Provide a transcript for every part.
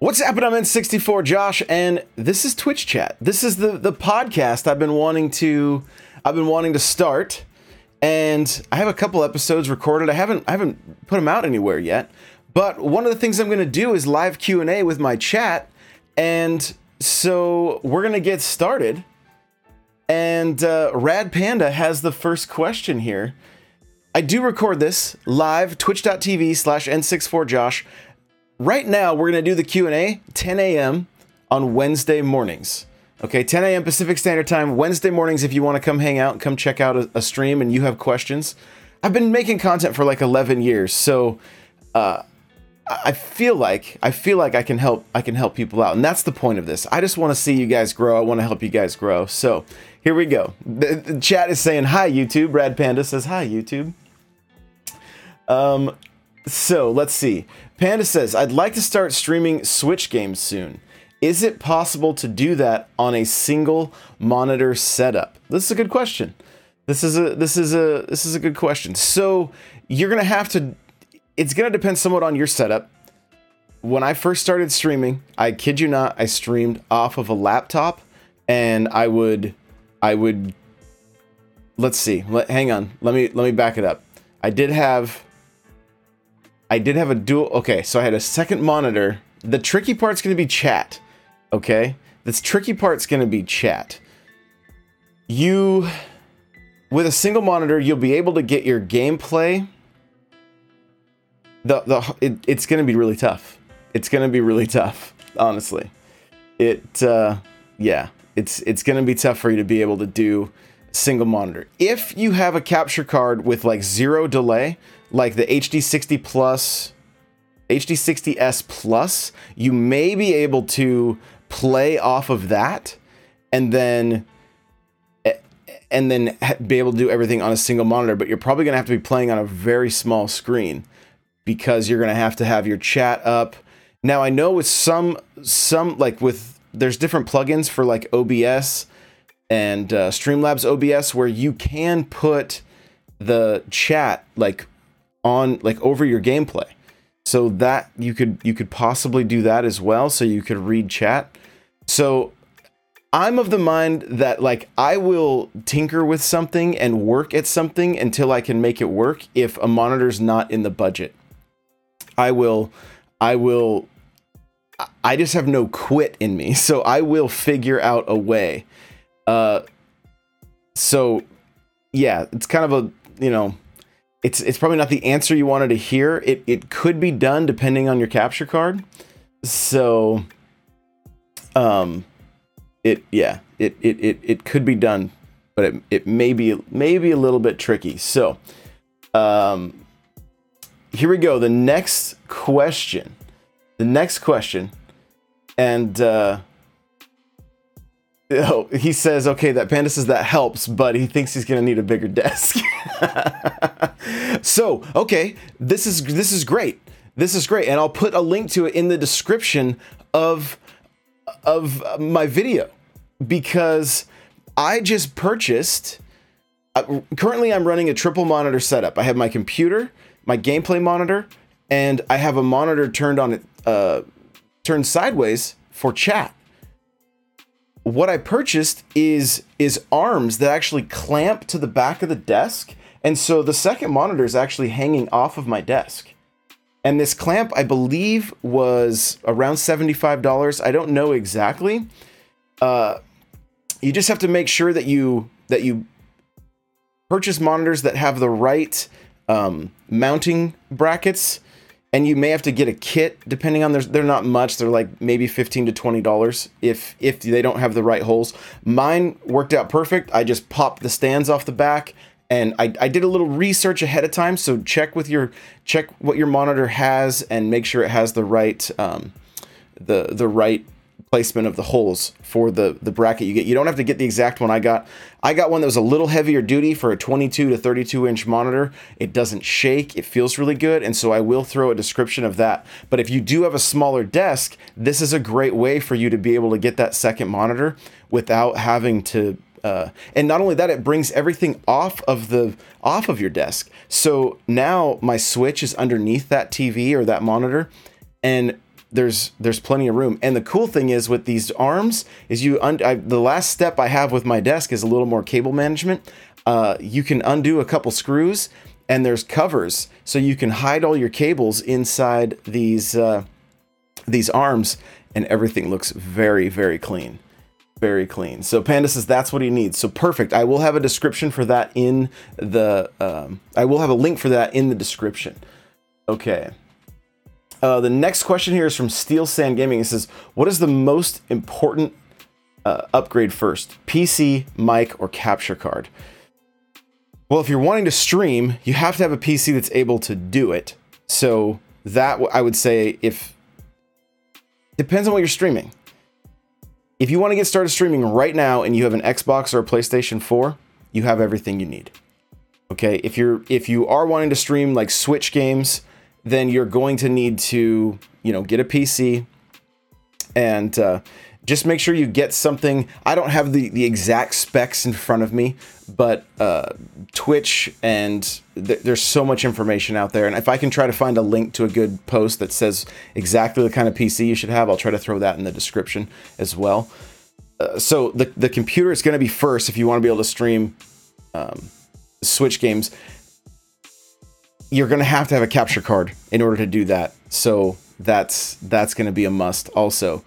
What's happening? I'm N64 Josh, and this is Twitch Chat. This is the the podcast I've been wanting to I've been wanting to start, and I have a couple episodes recorded. I haven't I haven't put them out anywhere yet, but one of the things I'm going to do is live Q and A with my chat, and so we're going to get started. And uh, Rad Panda has the first question here. I do record this live twitch.tv slash n64josh right now we're going to do the q&a 10 a.m on wednesday mornings. Okay 10 a.m pacific standard time wednesday mornings if you want to come hang out come check out a, a, stream and you have questions. I've been making content for like 11 years so uh, i feel like i feel like i can help i can help people out and that's the point of this. I just want to see you guys grow i want to help you guys grow. So here we go the, the chat is saying hi youtube Rad Panda says hi youtube um so let's see. Panda says, I'd like to start streaming Switch games soon. Is it possible to do that on a single monitor setup? This is a good question. This is a this is a this is a good question. So you're gonna have to it's gonna depend somewhat on your setup. When I first started streaming, I kid you not, I streamed off of a laptop and I would I would let's see, let, hang on, let me let me back it up. I did have I did have a dual. Okay, so I had a second monitor. The tricky part's to be chat. Okay, this tricky part's to be chat. You, with a single monitor, you'll be able to get your gameplay. The the it, it's to be really tough. It's to be really tough, honestly. It uh, yeah, it's it's going to be tough for you to be able to do single monitor. If you have a capture card with like zero delay, like the HD60 Plus, HD60S Plus, you may be able to play off of that and then eh, and then be able to do everything on a single monitor, but you're probably going to have to be playing on a very small screen because you're going to have to have your chat up. Now I know with some some like with there's different plugins for like OBS and uh, Streamlabs OBS where you can put the chat like on like over your gameplay. So that you could you could possibly do that as well so you could read chat. So i'm of the mind that like i will tinker with something and work at something until i can make it work if a monitor's not in the budget. I will i will i just have no quit in me so i will figure out a way uh so yeah it's kind of a you know it's it's probably not the answer you wanted to hear. It it could be done depending on your capture card. So um it yeah, it it it, it could be done, but it it may be maybe a little bit tricky. So um here we go. The next question. The next question. And uh Oh, he says, okay, that Panda says that helps, but he thinks he's gonna need a bigger desk. so, okay, this is this is great. This is great, and I'll put a link to it in the description of of my video because I just purchased. Uh, currently, I'm running a triple monitor setup. I have my computer, my gameplay monitor, and I have a monitor turned on turned sideways for chat what I purchased is is arms that actually clamp to the back of the desk, and so the second monitor is actually hanging off of my desk. And this clamp, I believe, was around seventy-five dollars. I don't know exactly. Uh, you just have to make sure that you that you purchase monitors that have the right um, mounting brackets and you may have to get a kit depending on their they're not much they're like maybe 15 to 20 dollars if if they don't have the right holes. Mine worked out perfect. I just popped the stands off the back and I, I did a little research ahead of time. So check with your check what your monitor has and make sure it has the right um, the the right placement of the holes for the the bracket you get. You don't have to get the exact one I got. I got one that was a little heavier duty for a 22 to 32 inch monitor. It doesn't shake. It feels really good, and so I will throw a description of that. But if you do have a smaller desk, this is a great way for you to be able to get that second monitor without having to uh, and not only that, it brings everything off of the off of your desk. So now my switch is underneath that TV or that monitor, and there's there's plenty of room. And the cool thing is with these arms is you un- I, the last step I have with my desk is a little more cable management. Uh, you can undo a couple screws, and there's covers so you can hide all your cables inside these uh, these arms, and everything looks very very clean very clean. So Panda says that's what he needs. So perfect. I will have a description for that in the. Um, I will have a link for that in the description. Okay. Uh, the next question here is from Steel Sand Gaming. It says, "What is the most important uh, upgrade first? PC, mic, or capture card?" Well, if you're wanting to stream, you have to have a PC that's able to do it. So that I would say if depends on what you're streaming if you want to get started streaming right now and you have an Xbox or a PlayStation 4, you have everything you need. Okay, if you're if you are wanting to stream like Switch games, then you're going to need to, you know, get a PC and uh, just make sure you get something. I don't have the, the exact specs in front of me, but uh, Twitch and th- there's so much information out there. And if I can try to find a link to a good post that says exactly the kind of PC you should have, I'll try to throw that in the description as well. Uh, so the, the computer is going to be first if you want to be able to stream um, Switch games. You're going to have to have a capture card in order to do that. So that's that's going to be a must also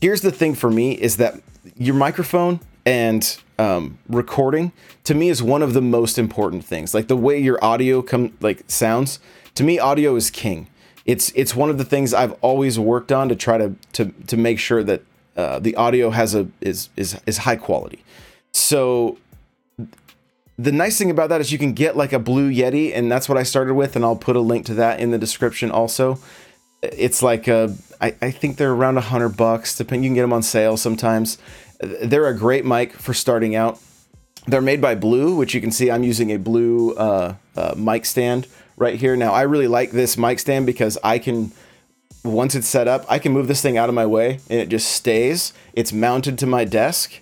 here's the thing for me is that your microphone and um, recording to me is one of the most important things. Like the way your audio come like sounds to me, audio is king. It's it's one of the things I've always worked on to try to to to make sure that uh, the audio has a is is is high quality. So the nice thing about that is you can get like a blue Yeti, and that's what I started with, and I'll put a link to that in the description also it's like a, I, I think they're around a hundred bucks. Depending, you can get them on sale sometimes. They're a great mic for starting out. They're made by Blue, which you can see I'm using a Blue uh, uh, mic stand right here. Now I really like this mic stand because I can, once it's set up, I can move this thing out of my way and it just stays. It's mounted to my desk,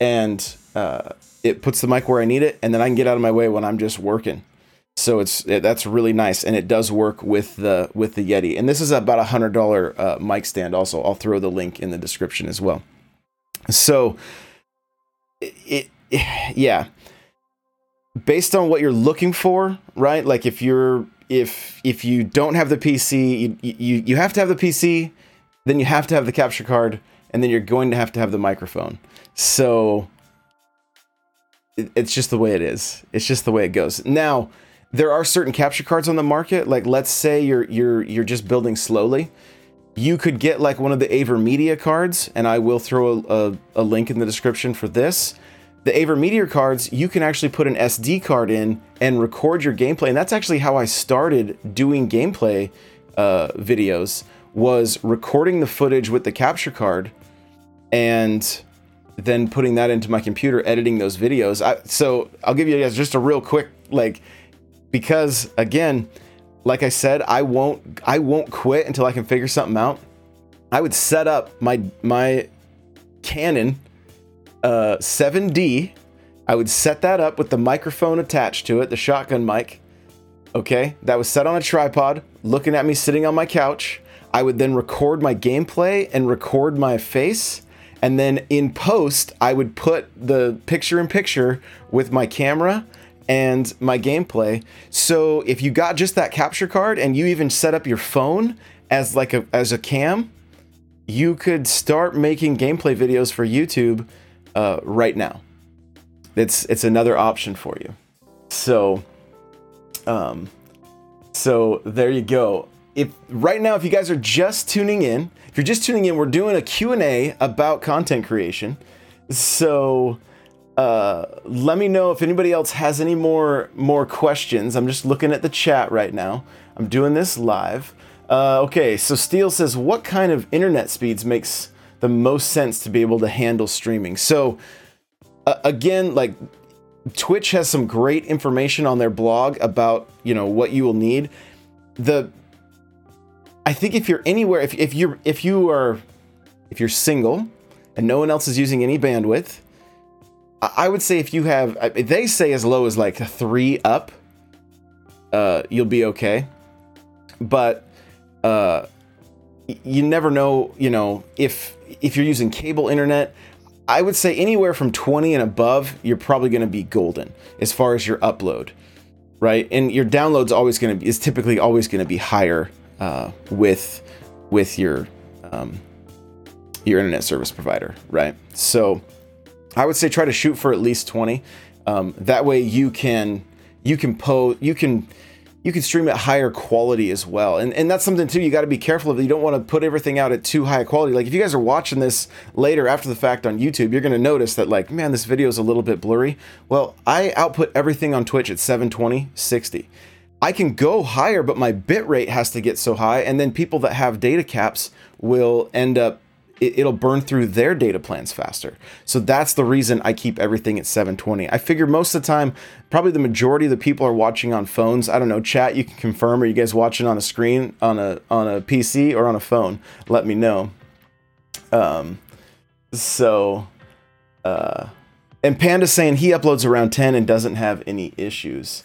and uh, it puts the mic where I need it, and then I can get out of my way when I'm just working. So it's it, that's really nice, and it does work with the with the Yeti. And this is about a hundred dollar uh, mic stand. Also, I'll throw the link in the description as well. So it, it yeah, based on what you're looking for, right? Like if you're if if you don't have the PC, you you you have to have the PC, then you have to have the capture card, and then you're going to have to have the microphone. So it's just the way it is. It's just the way it goes. Now there are certain capture cards on the market. Like let's say you're you're you're just building slowly. You could get like one of the AverMedia cards, and I will throw a, a, a link in the description for this. The AverMedia cards, you can actually put an SD card in and record your gameplay, and that's actually how I started doing gameplay uh, videos. Was recording the footage with the capture card, and then putting that into my computer, editing those videos. I, so I'll give you guys just a real quick like because again, like I said, I won't I won't quit until I can figure something out. I would set up my my Canon uh, 7D. I would set that up with the microphone attached to it, the shotgun mic. Okay, that was set on a tripod, looking at me sitting on my couch. I would then record my gameplay and record my face. And then in post, I would put the picture in picture with my camera and my gameplay. So if you got just that capture card and you even set up your phone as like a as a cam, you could start making gameplay videos for YouTube uh, right now. It's it's another option for you. So, um, so there you go. If right now, if you guys are just tuning in, if you're just tuning in, we're doing a Q and A about content creation. So uh, let me know if anybody else has any more more questions. I'm just looking at the chat right now. I'm doing this live. Uh, okay, so Steele says, what kind of internet speeds makes the most sense to be able to handle streaming? So uh, again, like Twitch has some great information on their blog about you know what you will need. The I think if you're anywhere, if, if you're if you are if you're single and no one else is using any bandwidth, I would say if you have, they say as low as like three up, uh, you'll be okay. But uh, you never know, you know, if if you're using cable internet, I would say anywhere from 20 and above, you're probably going to be golden as far as your upload, right? And your download's always going to be is typically always going to be higher uh, with with your um, your internet service provider, right? So I would say try to shoot for at least 20. Um, that way you can you can post you can you can stream at higher quality as well. And and that's something too you got to be careful of. You don't want to put everything out at too high quality. Like if you guys are watching this later after the fact on YouTube, you're going to notice that like, man, this video is a little bit blurry. Well, I output everything on Twitch at 720, 60. I can go higher, but my bit rate has to get so high and then people that have data caps will end up it, will burn through their data plans faster. So that's the reason I keep everything at 720. I figure most of the time, probably the majority of the people are watching on phones. I don't know, chat, you can confirm. Are you guys watching on a screen, on a on a PC or on a phone? Let me know. Um, so, uh, and Panda's saying he uploads around 10 and doesn't have any issues.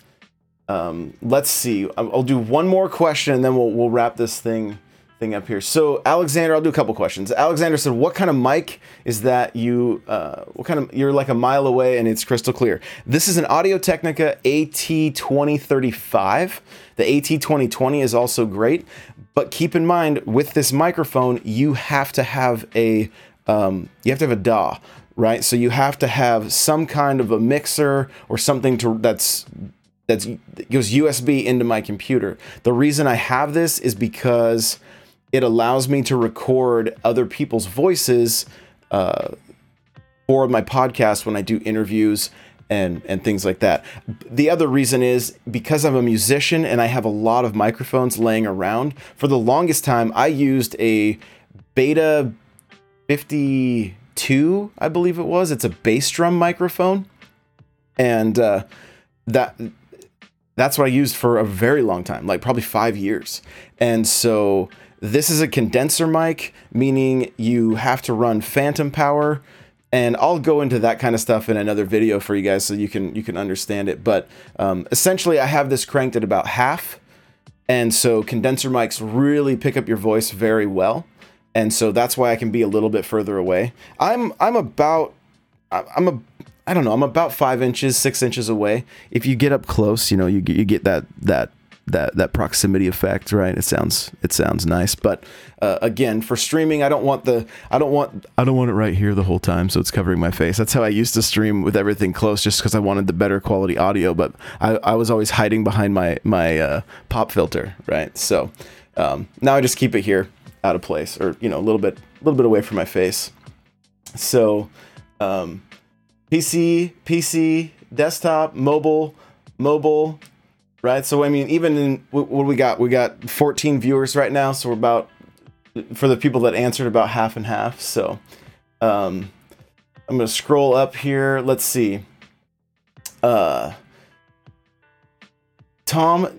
Um, let's see. I'll do one more question and then we'll we'll wrap this thing thing up here. So Alexander, I'll do a couple questions. Alexander said, "What kind of mic is that? You, uh, what kind of? You're like a mile away and it's crystal clear. This is an Audio Technica AT2035. The AT2020 is also great, but keep in mind with this microphone, you have to have a, um, you have to have a DAW." Right, so you have to have some kind of a mixer or something to that's that's goes USB into my computer. The reason I have this is because it allows me to record other people's voices uh, for my podcast when I do interviews and and things like that. The other reason is because I'm a musician and I have a lot of microphones laying around. For the longest time, I used a Beta 52, I believe it was. It's a bass drum microphone, and uh, that that's what I used for a very long time, like probably five years. And so this is a condenser mic, meaning you have to run phantom power. And I'll go into that kind of stuff in another video for you guys so you can you can understand it. But um, essentially, I have this cranked at about half, and so condenser mics really pick up your voice very well, and so that's why I can be a little bit further away. I'm I'm about I'm a I don't know I'm about five inches six inches away. If you get up close, you know you you get that that that that proximity effect, right? It sounds it sounds nice, but uh, again, for streaming, I don't want the I don't want I don't want it right here the whole time, so it's covering my face. That's how I used to stream with everything close, just because I wanted the better quality audio. But I, I was always hiding behind my my uh, pop filter, right? So um, now I just keep it here, out of place, or you know, a little bit a little bit away from my face. So um, PC, PC, desktop, mobile, mobile, right? So I mean, even in what, we got, we got 14 viewers right now, so we're about for the people that answered about half and half. So um, I'm gonna scroll up here. Let's see. Uh, Tom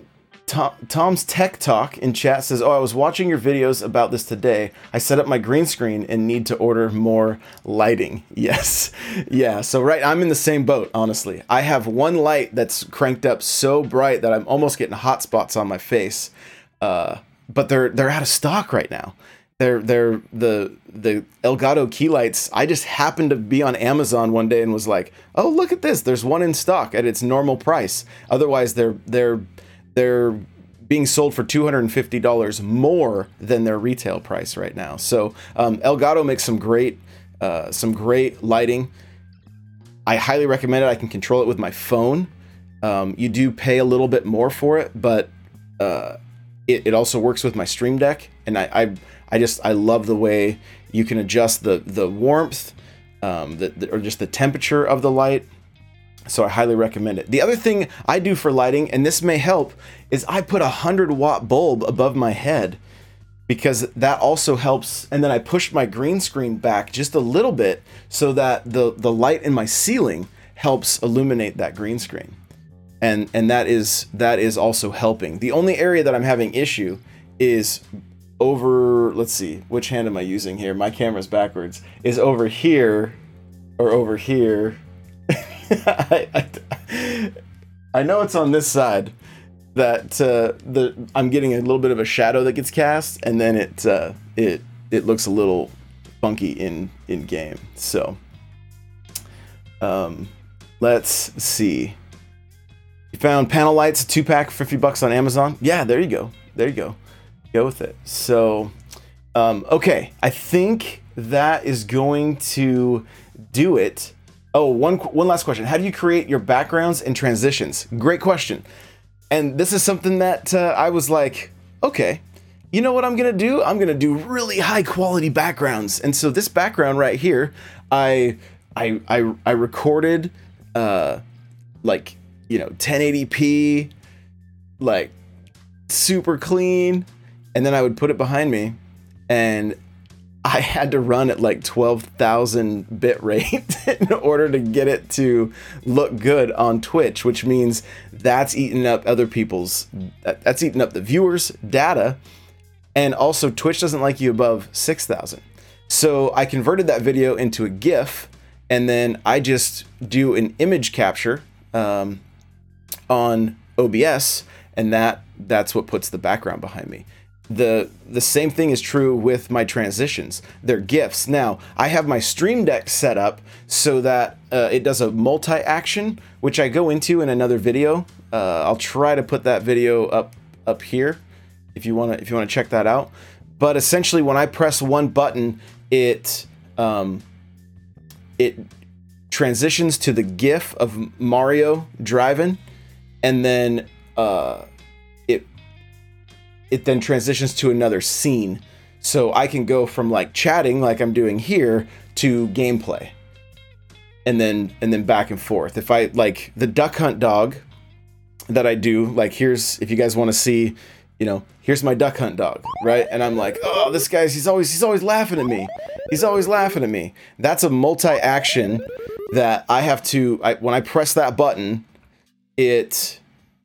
Tom, Tom's Tech Talk in chat says, Oh, I was watching your videos about this today. I set up my green screen and need to order more lighting. Yes. Yeah. So, right, I'm in the same boat, honestly. I have one light that's cranked up so bright that I'm almost getting hot spots on my face. Uh, but they're they're out of stock right now. They're they're the the Elgato key lights. I just happened to be on Amazon one day and was like, "Oh, look at this! There's one in stock at its normal price." Otherwise, they're they're they're being sold for $250 more than their retail price right now. So um, Elgato makes some great, uh, some great lighting. I highly recommend it. I can control it with my phone. Um, you do pay a little bit more for it, but uh, it, it also works with my Stream Deck, and I, I, I just I love the way you can adjust the the warmth, um, the, the, or just the temperature of the light. So I highly recommend it. The other thing I do for lighting, and this may help, is I put a 100 watt bulb above my head because that also helps. And then I push my green screen back just a little bit so that the, the light in my ceiling helps illuminate that green screen. And, and that is that is also helping. The only area that I'm having issue is over let's see which hand am i using here my camera's backwards is over here or over here I, I, I know it's on this side that uh, the I'm getting a little bit of a shadow that gets cast, and then it uh, it it looks a little funky in in game. So, um, let's see. You found panel lights, two pack, fifty bucks on Amazon. Yeah, there you go. There you go. Go with it. So, um, okay, I think that is going to do it. Oh, one one last question. How do you create your backgrounds and transitions? Great question. And this is something that uh, I was like, okay, you know what I'm gonna do? I'm gonna do really high quality backgrounds. And so this background right here, I I I, I recorded uh like you know 1080p, like super clean, and then I would put it behind me, and I had to run at like 12,000 bit rate in order to get it to look good on Twitch, which means that's eating up other people's, that's eating up the viewers' data. And also, Twitch doesn't like you above 6,000. So I converted that video into a GIF, and then I just do an image capture um, on OBS, and that that's what puts the background behind me the the same thing is true with my transitions. They're gifs now i have my stream deck set up so that uh, it does a multi-action which i go into in another video. Uh, i'll try to put that video up up here if you want to if you want to check that out. But essentially when i press one button it um, it transitions to the gif of mario driving and then uh, it then transitions to another scene. So I can go from like chatting like I'm doing here to gameplay. And then and then back and forth. If I like the duck hunt dog that I do, like here's if you guys want to see, you know, here's my duck hunt dog, right? And I'm like, "Oh, this guy's he's always he's always laughing at me. He's always laughing at me." That's a multi-action that I have to I, when I press that button, it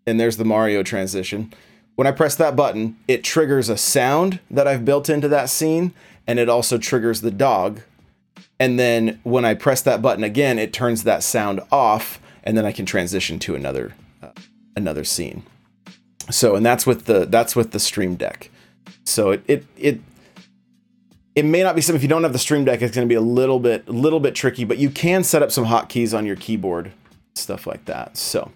and there's the Mario transition when I press that button, it triggers a sound that I've built into that scene, and it also triggers the dog. And then when I press that button again, it turns that sound off, and then I can transition to another uh, another scene. So, and that's with the that's with the Stream Deck. So it it it it may not be something if you don't have the Stream Deck, it's going to be a little bit little bit tricky, but you can set up some hotkeys on your keyboard, stuff like that. So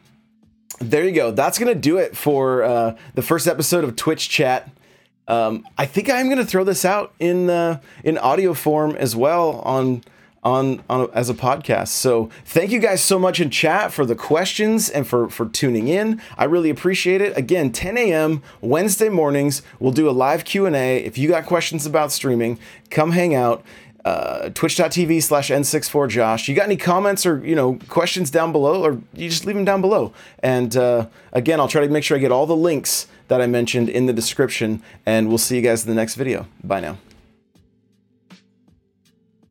there you go. That's gonna do it for uh, the first episode of Twitch Chat. Um, I think I'm gonna throw this out in uh, in audio form as well on on on as a podcast. So thank you guys so much in chat for the questions and for for tuning in. I really appreciate it. Again, 10 a.m. Wednesday mornings, we'll do a live Q and A. If you got questions about streaming, come hang out uh, twitch.tv slash n64josh you got any comments or you know questions down below or you just leave them down below. And uh, again i'll try to make sure i get all the links that i mentioned in the description and we'll see you guys in the next video. Bye now